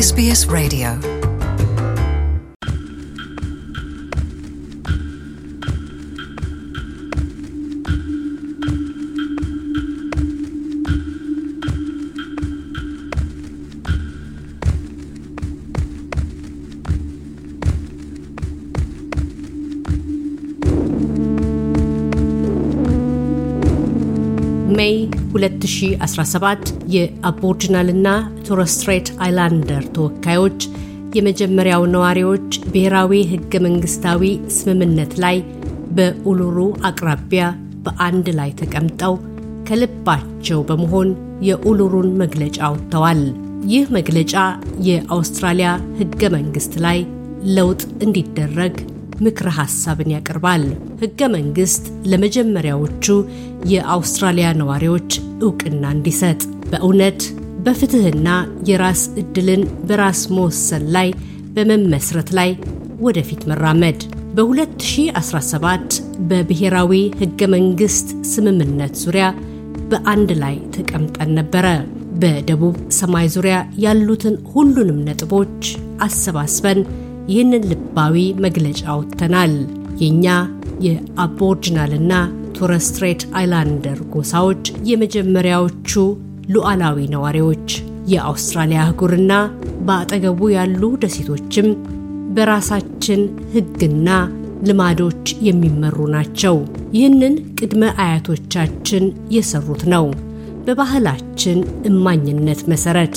SBS Radio. ሜይ 2017 የአቦርጅናልና ቶረስትሬት አይላንደር ተወካዮች የመጀመሪያው ነዋሪዎች ብሔራዊ ህገ መንግስታዊ ስምምነት ላይ በኡሉሩ አቅራቢያ በአንድ ላይ ተቀምጠው ከልባቸው በመሆን የኡሉሩን መግለጫ አውጥተዋል። ይህ መግለጫ የአውስትራሊያ ህገ መንግስት ላይ ለውጥ እንዲደረግ ምክረ ሐሳብን ያቀርባል። ህገ መንግስት ለመጀመሪያዎቹ የአውስትራሊያ ነዋሪዎች እውቅና እንዲሰጥ በእውነት በፍትህና የራስ ዕድልን በራስ መወሰን ላይ በመመስረት ላይ ወደፊት መራመድ በ2017 በብሔራዊ ህገ መንግስት ስምምነት ዙሪያ በአንድ ላይ ተቀምጠን ነበረ። በደቡብ ሰማይ ዙሪያ ያሉትን ሁሉንም ነጥቦች አሰባስበን ይህንን ልባዊ መግለጫ አውጥተናል። የእኛ የአቦርጅናልና ቶረስትሬት አይላንደር ጎሳዎች የመጀመሪያዎቹ ሉዓላዊ ነዋሪዎች፣ የአውስትራሊያ አህጉርና በአጠገቡ ያሉ ደሴቶችም በራሳችን ህግና ልማዶች የሚመሩ ናቸው። ይህንን ቅድመ አያቶቻችን የሰሩት ነው። በባህላችን እማኝነት መሰረት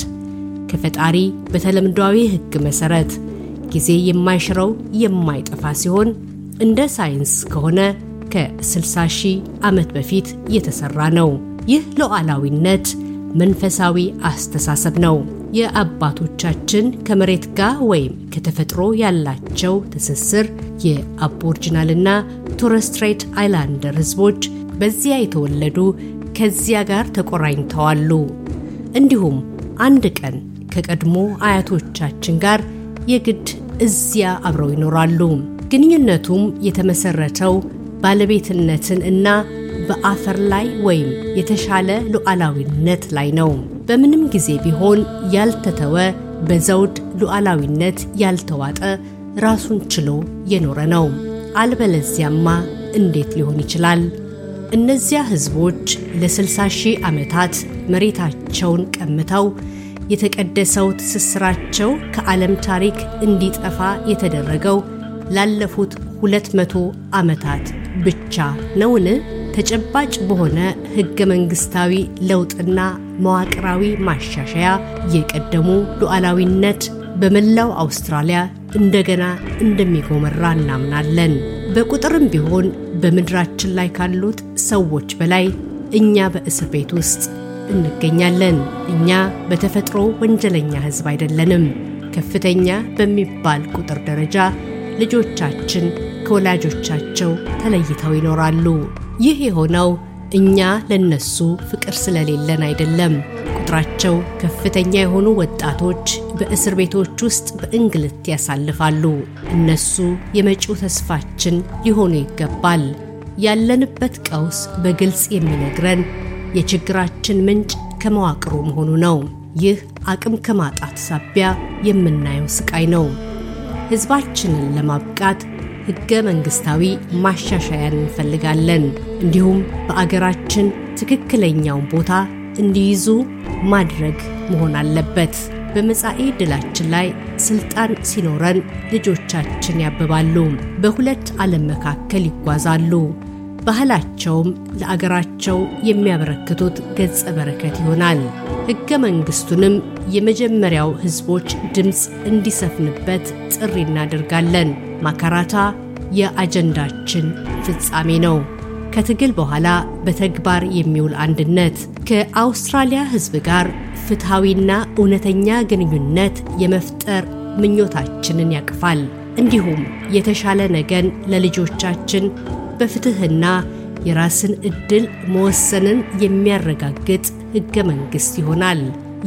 ከፈጣሪ በተለምዷዊ ህግ መሰረት ጊዜ የማይሽረው የማይጠፋ ሲሆን እንደ ሳይንስ ከሆነ ከ60 ሺህ ዓመት በፊት የተሰራ ነው። ይህ ሉዓላዊነት መንፈሳዊ አስተሳሰብ ነው። የአባቶቻችን ከመሬት ጋር ወይም ከተፈጥሮ ያላቸው ትስስር የ Aboriginal ና Torres Strait Islander ህዝቦች በዚያ የተወለዱ ከዚያ ጋር ተቆራኝተዋሉ። እንዲሁም አንድ ቀን ከቀድሞ አያቶቻችን ጋር የግድ እዚያ አብረው ይኖራሉ። ግንኙነቱም የተመሰረተው ባለቤትነትን እና በአፈር ላይ ወይም የተሻለ ሉዓላዊነት ላይ ነው። በምንም ጊዜ ቢሆን ያልተተወ በዘውድ ሉዓላዊነት ያልተዋጠ ራሱን ችሎ የኖረ ነው። አልበለዚያማ እንዴት ሊሆን ይችላል? እነዚያ ህዝቦች ለ60 ሺህ ዓመታት መሬታቸውን ቀምተው የተቀደሰው ትስስራቸው ከዓለም ታሪክ እንዲጠፋ የተደረገው ላለፉት ሁለት መቶ ዓመታት ብቻ ነውን? ተጨባጭ በሆነ ህገ መንግስታዊ ለውጥና መዋቅራዊ ማሻሻያ የቀደሙ ሉዓላዊነት በመላው አውስትራሊያ እንደገና እንደሚጎመራ እናምናለን። በቁጥርም ቢሆን በምድራችን ላይ ካሉት ሰዎች በላይ እኛ በእስር ቤት ውስጥ እንገኛለን። እኛ በተፈጥሮ ወንጀለኛ ህዝብ አይደለንም። ከፍተኛ በሚባል ቁጥር ደረጃ ልጆቻችን ከወላጆቻቸው ተለይተው ይኖራሉ። ይህ የሆነው እኛ ለነሱ ፍቅር ስለሌለን አይደለም። ቁጥራቸው ከፍተኛ የሆኑ ወጣቶች በእስር ቤቶች ውስጥ በእንግልት ያሳልፋሉ። እነሱ የመጪው ተስፋችን ሊሆኑ ይገባል። ያለንበት ቀውስ በግልጽ የሚነግረን የችግራችን ምንጭ ከመዋቅሩ መሆኑ ነው። ይህ አቅም ከማጣት ሳቢያ የምናየው ስቃይ ነው። ህዝባችንን ለማብቃት ህገ መንግስታዊ ማሻሻያን እንፈልጋለን። እንዲሁም በአገራችን ትክክለኛውን ቦታ እንዲይዙ ማድረግ መሆን አለበት። በመጻኤ ድላችን ላይ ስልጣን ሲኖረን ልጆቻችን ያብባሉ፣ በሁለት ዓለም መካከል ይጓዛሉ። ባህላቸውም ለአገራቸው የሚያበረክቱት ገጸ በረከት ይሆናል። ሕገ መንግሥቱንም የመጀመሪያው ሕዝቦች ድምፅ እንዲሰፍንበት ጥሪ እናደርጋለን። ማካራታ የአጀንዳችን ፍጻሜ ነው። ከትግል በኋላ በተግባር የሚውል አንድነት ከአውስትራሊያ ሕዝብ ጋር ፍትሐዊና እውነተኛ ግንኙነት የመፍጠር ምኞታችንን ያቅፋል። እንዲሁም የተሻለ ነገን ለልጆቻችን በፍትሕና የራስን ዕድል መወሰንን የሚያረጋግጥ ሕገ መንግሥት ይሆናል።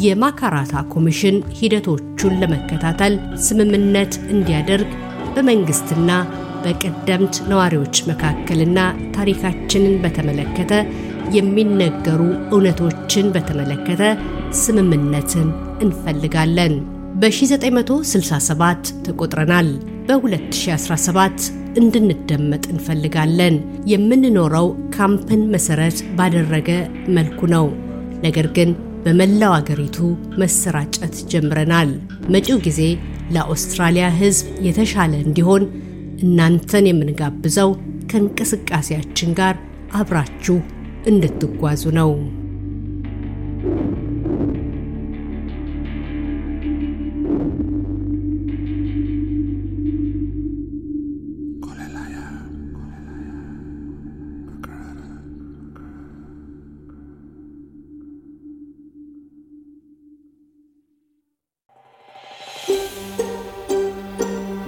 የማካራታ ኮሚሽን ሂደቶቹን ለመከታተል ስምምነት እንዲያደርግ በመንግሥትና በቀደምት ነዋሪዎች መካከልና ታሪካችንን በተመለከተ የሚነገሩ እውነቶችን በተመለከተ ስምምነትን እንፈልጋለን። በ1967 ተቆጥረናል። በ2017 እንድንደመጥ እንፈልጋለን። የምንኖረው ካምፕን መሰረት ባደረገ መልኩ ነው። ነገር ግን በመላው አገሪቱ መሰራጨት ጀምረናል። መጪው ጊዜ ለአውስትራሊያ ሕዝብ የተሻለ እንዲሆን እናንተን የምንጋብዘው ከእንቅስቃሴያችን ጋር አብራችሁ እንድትጓዙ ነው።